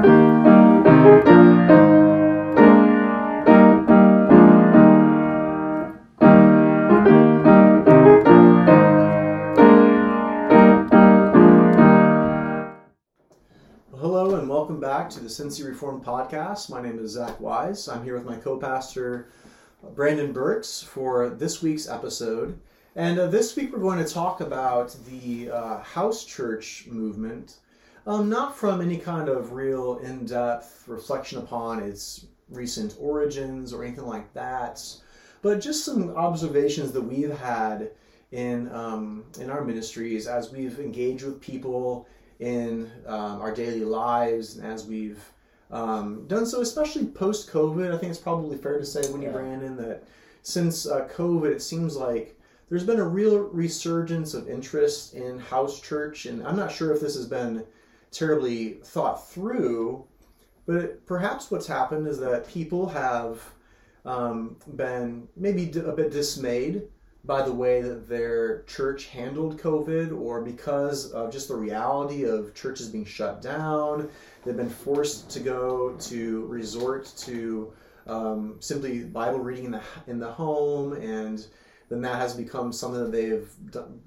Hello and welcome back to the Cincy Reformed Podcast. My name is Zach Wise. I'm here with my co-pastor Brandon Burks for this week's episode. And uh, this week we're going to talk about the uh, house church movement, um, not from any kind of real in-depth reflection upon its recent origins or anything like that, but just some observations that we've had in um, in our ministries as we've engaged with people in um, our daily lives and as we've um, done so, especially post COVID. I think it's probably fair to say, when you Yeah. Brandon, that since uh, COVID, it seems like there's been a real resurgence of interest in house church, and I'm not sure if this has been terribly thought through, but perhaps what's happened is that people have um, been maybe a bit dismayed by the way that their church handled COVID, or because of just the reality of churches being shut down. They've been forced to go to resort to um, simply Bible reading in the in the home, and then that has become something that they've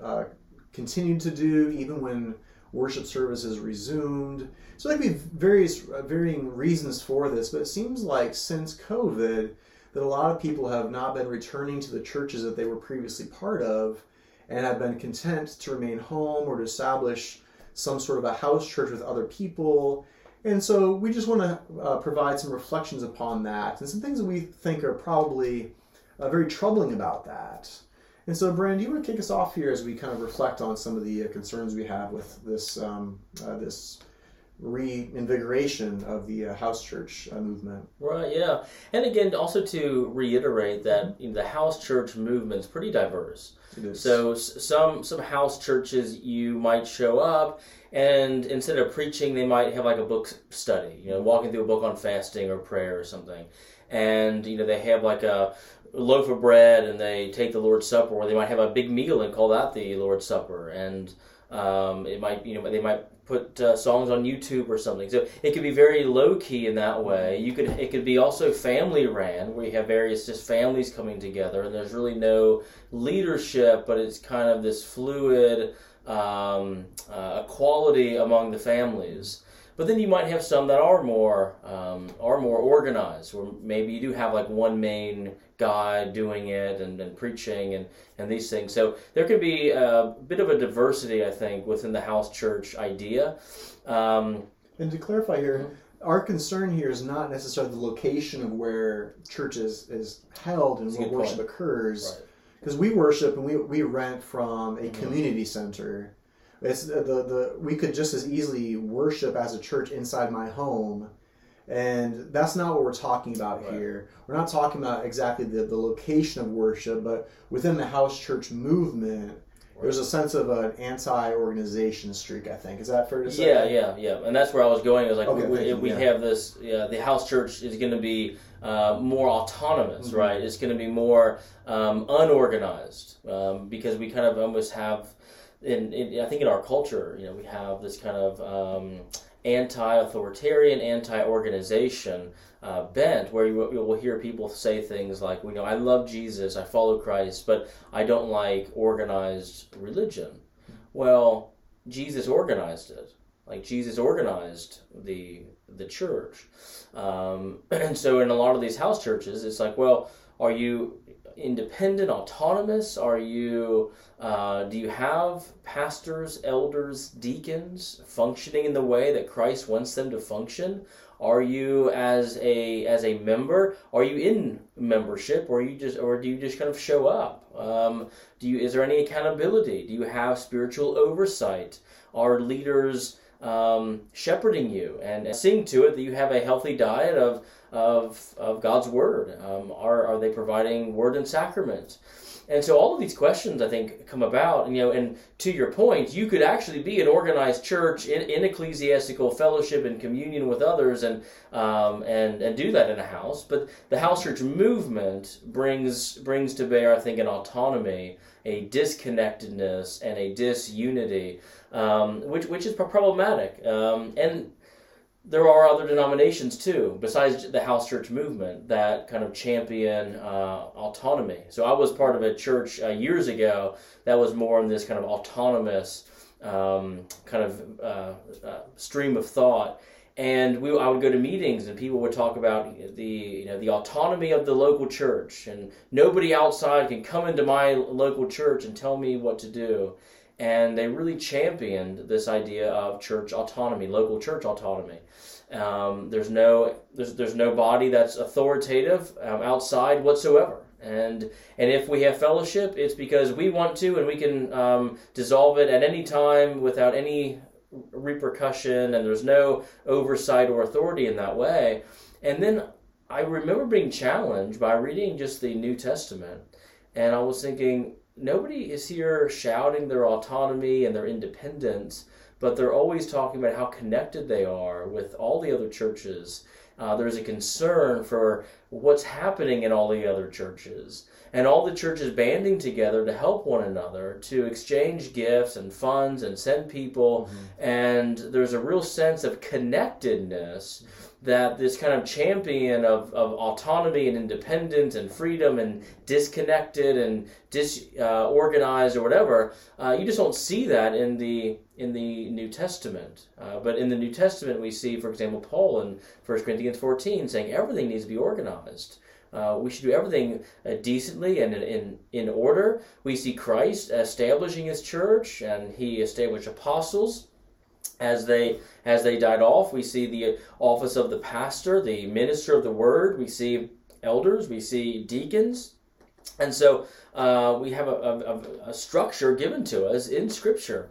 uh, continued to do even when worship services resumed. So there could be various uh, varying reasons for this, but it seems like since COVID that a lot of people have not been returning to the churches that they were previously part of and have been content to remain home or to establish some sort of a house church with other people. And so we just want to uh, provide some reflections upon that and some things that we think are probably uh, very troubling about that. And so, Brand, do you want to kick us off here as we kind of reflect on some of the uh, concerns we have with this um, uh, this reinvigoration of the uh, house church uh, movement? Right, yeah. And again, also to reiterate that you know, the house church movement is pretty diverse. It is. So some some house churches you might show up and instead of preaching they might have like a book study, you know, walking through a book on fasting or prayer or something. And you know, they have like a loaf of bread and they take the Lord's Supper or they might have a big meal and call that the Lord's Supper and um, it might you know they might put uh, songs on YouTube or something. So it could be very low key in that way. You could it could be also family ran where you have various just families coming together and there's really no leadership, but it's kind of this fluid um, uh, equality among the families. But then you might have some that are more um, are more organized, where maybe you do have like one main guy doing it and, and preaching and, and these things. So there could be a bit of a diversity, I think, within the house church idea. Um, And to clarify here, our concern here is not necessarily the location of where church is, is held and where worship point. occurs. Right. Because we worship and we, we rent from a Mhm. community center. It's the, the, the we could just as easily worship as a church inside my home. And that's not what we're talking about Right. here. We're not talking about exactly the, the location of worship, but within the house church movement, there's a sense of an anti-organization streak. I think is that fair to say? Yeah, yeah, yeah, and that's where I was going. Is like Okay, we, you, we yeah. have this. Yeah, the house church is going to be uh, more autonomous, Mhm. right? It's going to be more um, unorganized um, because we kind of almost have. In, in I think in our culture, you know, we have this kind of um, anti-authoritarian, anti-organization uh, bent, where you, will- you will hear people say things like, "You know, I love Jesus, I follow Christ, but I don't like organized religion." Well, Jesus organized it. Like Jesus organized the the church, um, and so in a lot of these house churches, it's like, well, are you independent, autonomous? Are you uh, do you have pastors, elders, deacons functioning in the way that Christ wants them to function? Are you as a as a member? Are you in membership, or you just or do you just kind of show up? Um, do you is there any accountability? Do you have spiritual oversight? Are leaders um, shepherding you and, and seeing to it that you have a healthy diet of of, of God's word? Um, are are they providing word and sacrament? And so all of these questions, I think, come about. And, you know, and to your point, you could actually be an organized church in, in ecclesiastical fellowship and communion with others, and um, and and do that in a house. But the house church movement brings brings to bear, I think, an autonomy, a disconnectedness, and a disunity, um, which which is problematic. Um, and there are other denominations too, besides the house church movement, that kind of champion uh, autonomy. So I was part of a church uh, years ago that was more in this kind of autonomous um, kind of uh, uh stream of thought. And we, I would go to meetings, and people would talk about the, you know, the autonomy of the local church, and nobody outside can come into my local church and tell me what to do and they really championed this idea of church autonomy, local church autonomy. Um, there's no there's there's no body that's authoritative um, outside whatsoever. And and if we have fellowship, it's because we want to, and we can um, dissolve it at any time without any repercussion, and there's no oversight or authority in that way. And then I remember being challenged by reading just the New Testament, and I was thinking, nobody is here shouting their autonomy and their independence, but they're always talking about how connected they are with all the other churches. Uh, there's a concern for what's happening in all the other churches. And all the churches banding together to help one another, to exchange gifts and funds and send people. Mm-hmm. And there's a real sense of connectedness that this kind of champion of, of autonomy and independence and freedom and disconnected and disorganized uh, or whatever, uh, you just don't see that in the in the New Testament. Uh, but in the New Testament, we see, for example, Paul in 1 Corinthians 14 saying everything needs to be organized. Uh, we should do everything uh, decently and in, in, in order. We see Christ establishing his church, and he established apostles as they as they died off we see the office of the pastor the minister of the word. We see elders. We see deacons. And so uh, we have a, a, a, structure given to us in scripture.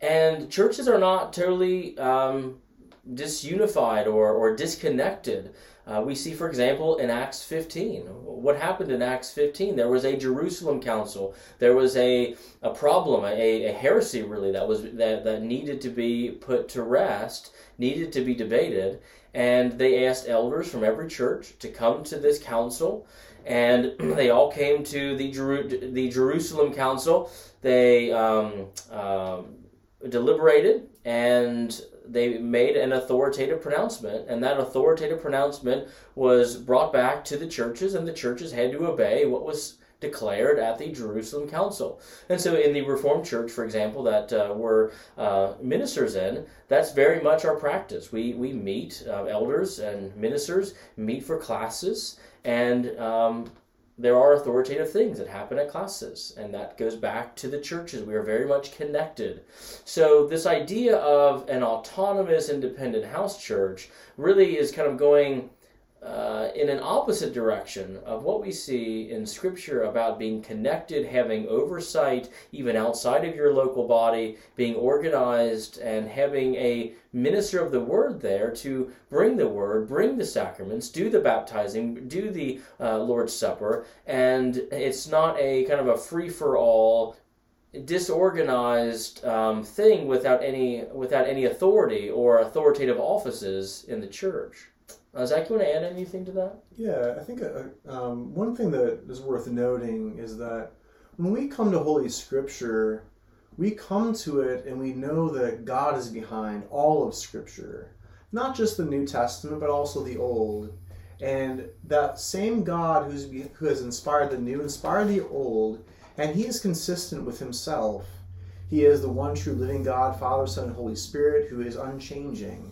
And churches are not totally um, disunified or, or disconnected uh, we see, for example, in Acts 15. What happened in Acts 15? There was a Jerusalem council. There was a, a problem, a, a heresy really that was that, that needed to be put to rest, needed to be debated, and they asked elders from every church to come to this council, and they all came to the Jeru- the Jerusalem council. They um, um, deliberated and they made an authoritative pronouncement, and that authoritative pronouncement was brought back to the churches, and the churches had to obey what was declared at the Jerusalem Council. And so, in the Reformed Church, for example, that uh, we're uh, ministers in, that's very much our practice. We we meet uh, elders and ministers meet for classis, and um, there are authoritative things that happen at classis, and that goes back to the churches. We are very much connected. So, this idea of an autonomous, independent house church really is kind of going uh, in an opposite direction of what we see in Scripture about being connected, having oversight even outside of your local body, being organized, and having a minister of the Word there to bring the Word, bring the sacraments, do the baptizing, do the uh, Lord's Supper, and it's not a kind of a free for all disorganized um, thing without any without any authority or authoritative offices in the church. Uh, Zach, you want to add anything to that? Yeah, I think uh, um, one thing that is worth noting is that when we come to Holy Scripture, we come to it and we know that God is behind all of Scripture, not just the New Testament, but also the Old. And that same God who's, who has inspired the new, inspired the old, and He is consistent with Himself. He is the one true living God, Father, Son, and Holy Spirit, who is unchanging.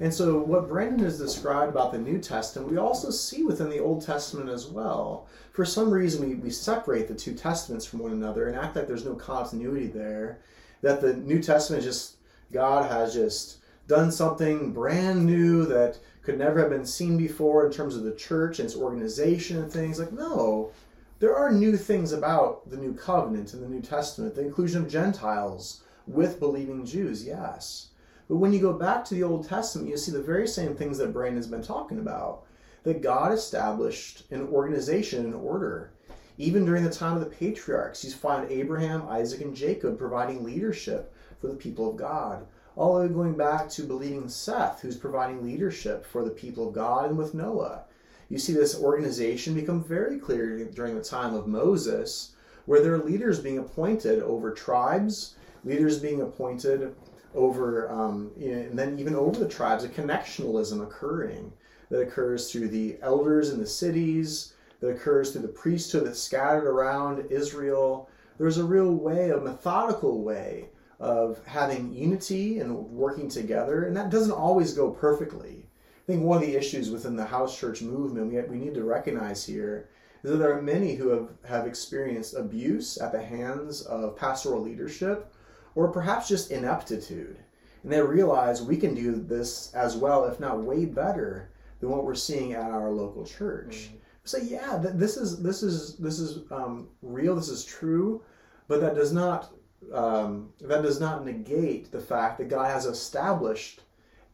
And so, what Brandon has described about the New Testament, we also see within the Old Testament as well. For some reason, we, we separate the two Testaments from one another and act like there's no continuity there. That the New Testament just, God has just done something brand new that could never have been seen before in terms of the church and its organization and things. Like, no, there are new things about the New Covenant in the New Testament. The inclusion of Gentiles with believing Jews, yes. But when you go back to the Old Testament, you see the very same things that Brandon's been talking about. That God established an organization and order. Even during the time of the patriarchs, you find Abraham, Isaac, and Jacob providing leadership for the people of God. All the way going back to believing Seth, who's providing leadership for the people of God, and with Noah. You see this organization become very clear during the time of Moses, where there are leaders being appointed over tribes, leaders being appointed over, um, and then even over the tribes, a connectionalism occurring that occurs through the elders in the cities, that occurs through the priesthood that's scattered around Israel. There's a real way, a methodical way of having unity and working together, and that doesn't always go perfectly. I think one of the issues within the house church movement we, we need to recognize here is that there are many who have, have experienced abuse at the hands of pastoral leadership or perhaps just ineptitude. And they realize we can do this as well, if not way better, than what we're seeing at our local church. Mm-hmm. So, yeah, this is this is this is um, real. This is true, but that does not um, that does not negate the fact that God has established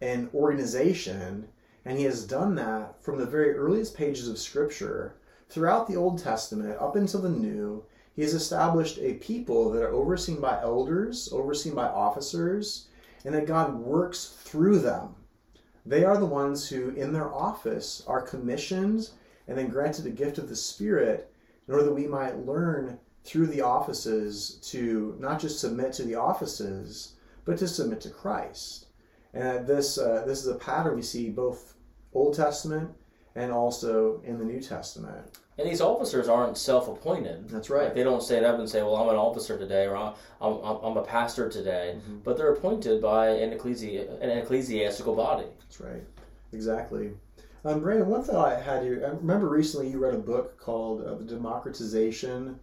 an organization, and He has done that from the very earliest pages of Scripture throughout the Old Testament up until the New. He has established a people that are overseen by elders, overseen by officers, and that God works through them. They are the ones who, in their office, are commissioned and then granted the gift of the Spirit in order that we might learn through the offices to not just submit to the offices, but to submit to Christ. And this uh, this is a pattern we see both Old Testament and also in the New Testament. And these officers aren't self-appointed. That's right. Like they don't stand up and say, "Well, I'm an officer today," or "I'm I'm, I'm a pastor today," mm-hmm. but they're appointed by an, ecclesi- an ecclesiastical body. That's right. Exactly. Um, Brandon, one thought I had here. I remember recently you read a book called uh, "The Democratization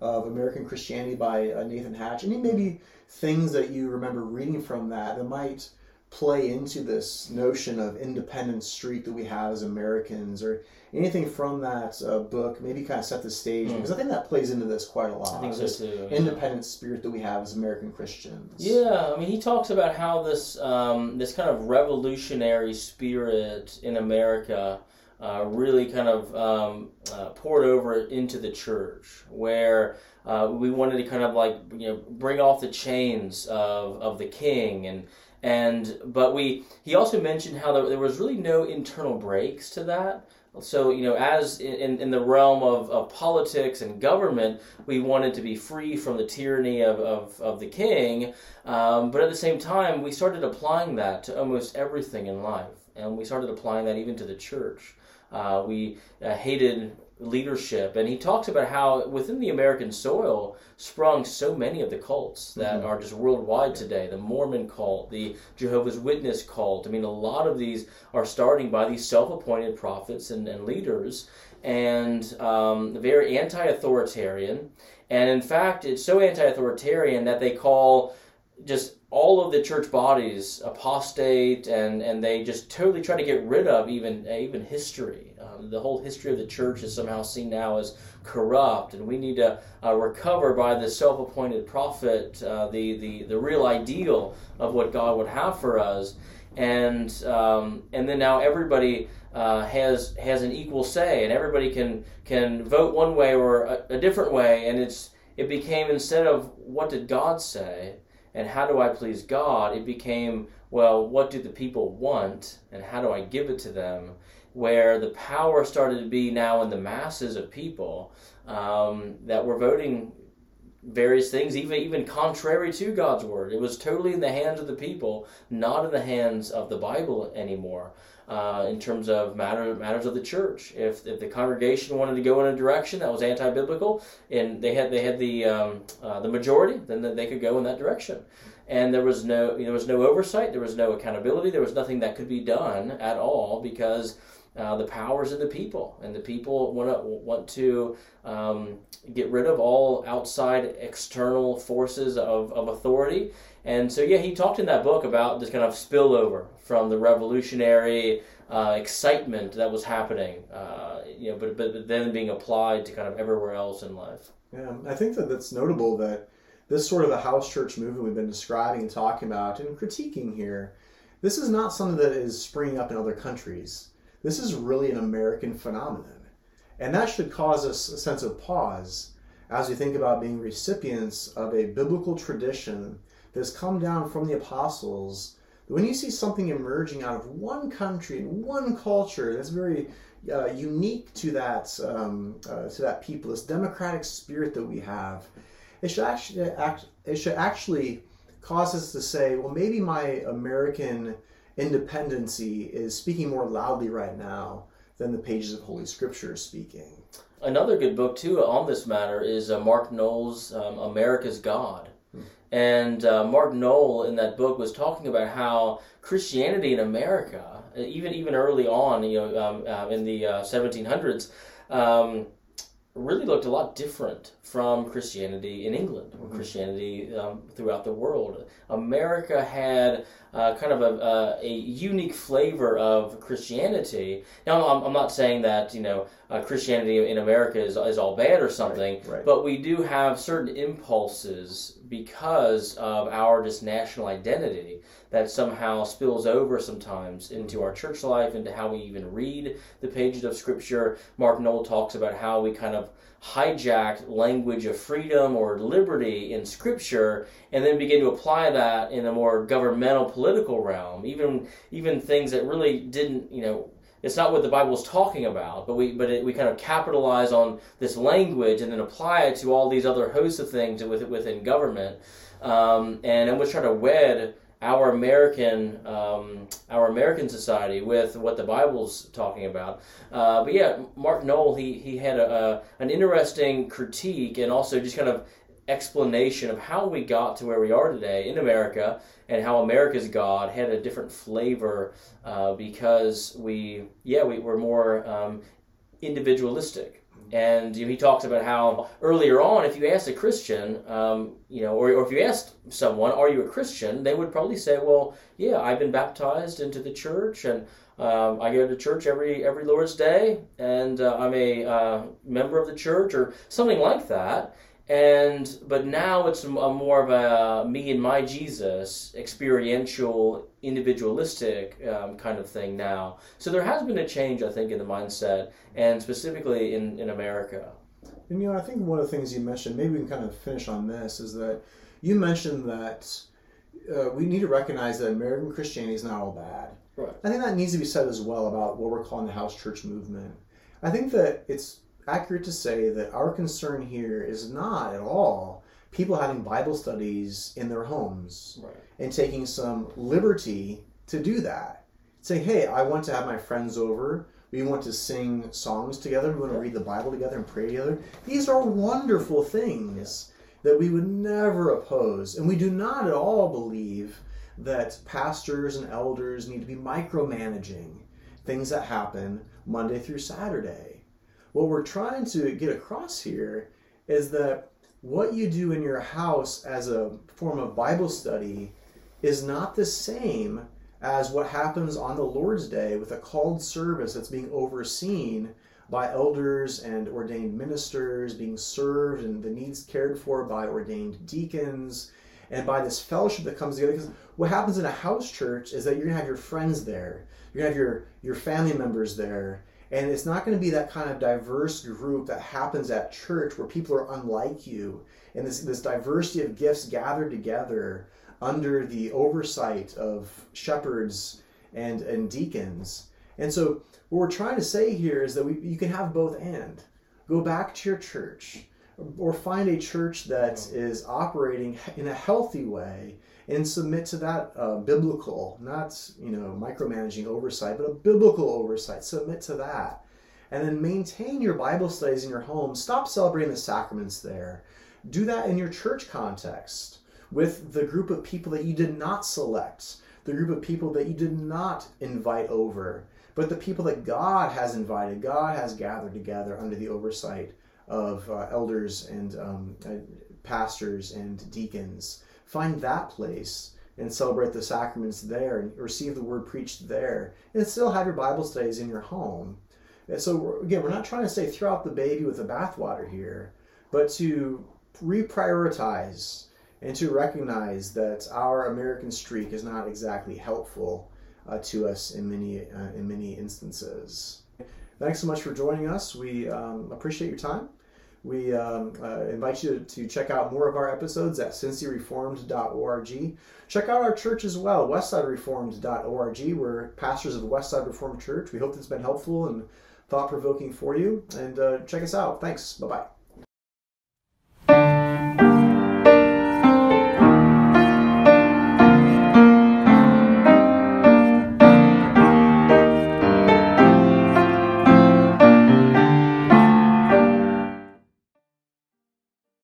of American Christianity" by uh, Nathan Hatch. Any maybe things that you remember reading from that that might play into this notion of independent street that we have as Americans, or anything from that uh, book, maybe kind of set the stage mm. because I think that plays into this quite a lot. I think so too. Independent spirit that we have as American Christians. Yeah, I mean, he talks about how this um, this kind of revolutionary spirit in America. Uh, really kind of um, uh, poured over into the church, where uh, we wanted to kind of like you know bring off the chains of, of the king and and but we he also mentioned how there, there was really no internal brakes to that so, you know, as in, in the realm of, of politics and government, we wanted to be free from the tyranny of, of, of the king. Um, but at the same time, we started applying that to almost everything in life. And we started applying that even to the church. Uh, we uh, hated leadership. And he talks about how within the American soil sprung so many of the cults that mm-hmm. are just worldwide today the Mormon cult, the Jehovah's Witness cult. I mean, a lot of these are starting by these self appointed prophets and, and leaders and um, very anti authoritarian. And in fact, it's so anti authoritarian that they call just all of the church bodies apostate and, and they just totally try to get rid of even even history. The whole history of the church is somehow seen now as corrupt, and we need to uh, recover by the self-appointed prophet uh, the, the the real ideal of what God would have for us. And um, and then now everybody uh, has has an equal say, and everybody can can vote one way or a, a different way, and it's it became instead of what did God say and how do I please God, it became, well, what do the people want and how do I give it to them? Where the power started to be now in the masses of people um, that were voting various things, even even contrary to God's word. It was totally in the hands of the people, not in the hands of the Bible anymore uh, in terms of matter, matters of the church. If, if the congregation wanted to go in a direction that was anti-biblical, and they had they had the um, uh, the majority, then they could go in that direction. And there was no there was no oversight, there was no accountability, there was nothing that could be done at all because. Uh, the powers of the people, and the people want to want to um, get rid of all outside external forces of, of authority and so, yeah, he talked in that book about this kind of spillover from the revolutionary uh, excitement that was happening, uh, you know, but, but, but then being applied to kind of everywhere else in life. Yeah, I think that that's notable that this sort of a house church movement we've been describing and talking about and critiquing here, this is not something that is springing up in other countries. This is really an American phenomenon. And that should cause us a sense of pause as we think about being recipients of a biblical tradition that has come down from the apostles, when you see something emerging out of one country and one culture that's very uh, unique to that um, uh, to that people, this democratic spirit that we have, it should actually act, it should actually cause us to say, well, maybe my American independency is speaking more loudly right now than the pages of Holy Scripture is speaking. Another good book too on this matter is uh, Mark Noll's um, America's God. And uh, Mark Noll in that book was talking about how Christianity in America, even even early on, you know, um, uh, in the 1700s, uh, um, really looked a lot different from Christianity in England or mm-hmm. Christianity um, throughout the world. America had uh, kind of a, uh, a unique flavor of Christianity. Now, I'm, I'm not saying that you know uh, Christianity in America is, is all bad or something, right, right. but we do have certain impulses because of our just national identity that somehow spills over sometimes into our church life, into how we even read the pages of Scripture. Mark Noll talks about how we kind of hijack language of freedom or liberty in Scripture and then begin to apply that in a more governmental political realm, even even things that really didn't, you know, it's not what the Bible is talking about, but we but it, we kind of capitalize on this language and then apply it to all these other hosts of things within government, um, and then we try to wed our American um, our American society with what the Bible's talking about. Uh, but yeah, Mark Noll he he had a, a, an interesting critique and also just kind of explanation of how we got to where we are today in America and how America's God had a different flavor uh, because we yeah we were more um, individualistic and you know, he talks about how earlier on, if you asked a Christian, um, you know, or, or if you asked someone, "Are you a Christian?" they would probably say, "Well, yeah, I've been baptized into the church, and um, I go to church every every Lord's Day, and uh, I'm a uh, member of the church, or something like that." And but now it's a more of a me and my jesus experiential individualistic um, kind of thing now. So there has been a change i think in the mindset and specifically in, in america. And you know i think one of the things you mentioned maybe we can kind of finish on this is that you mentioned that uh, we need to recognize that american christianity is not all bad. Right. I think that needs to be said as well about what we're calling the house church movement. I think that it's accurate to say that our concern here is not at all people having Bible studies in their homes right. and taking some liberty to do that. Say, hey, I want to have my friends over. We want to sing songs together. We want to read the Bible together and pray together. These are wonderful things that we would never oppose. And we do not at all believe that pastors and elders need to be micromanaging things that happen Monday through Saturday what we're trying to get across here is that what you do in your house as a form of Bible study is not the same as what happens on the Lord's Day with a called service that's being overseen by elders and ordained ministers, being served and the needs cared for by ordained deacons, and by this fellowship that comes together. Because what happens in a house church is that you're to have your friends there, you're to have your, your family members there, and it's not going to be that kind of diverse group that happens at church where people are unlike you. And this, this diversity of gifts gathered together under the oversight of shepherds and, and deacons. And so, what we're trying to say here is that we, you can have both and. Go back to your church or find a church that is operating in a healthy way and submit to that uh, biblical, not you know micromanaging oversight, but a biblical oversight. Submit to that, and then maintain your Bible studies in your home. Stop celebrating the sacraments there. Do that in your church context with the group of people that you did not select, the group of people that you did not invite over, but the people that God has invited, God has gathered together under the oversight of uh, elders and um, uh, pastors and deacons find that place and celebrate the sacraments there and receive the word preached there and still have your bible studies in your home. And so again we're not trying to say throw out the baby with the bathwater here but to reprioritize and to recognize that our american streak is not exactly helpful uh, to us in many uh, in many instances. Thanks so much for joining us. We um, appreciate your time we um, uh, invite you to check out more of our episodes at cincyreformed.org. Check out our church as well, westsidereformed.org. We're pastors of the Westside Reformed Church. We hope this has been helpful and thought provoking for you. And uh, check us out. Thanks. Bye bye.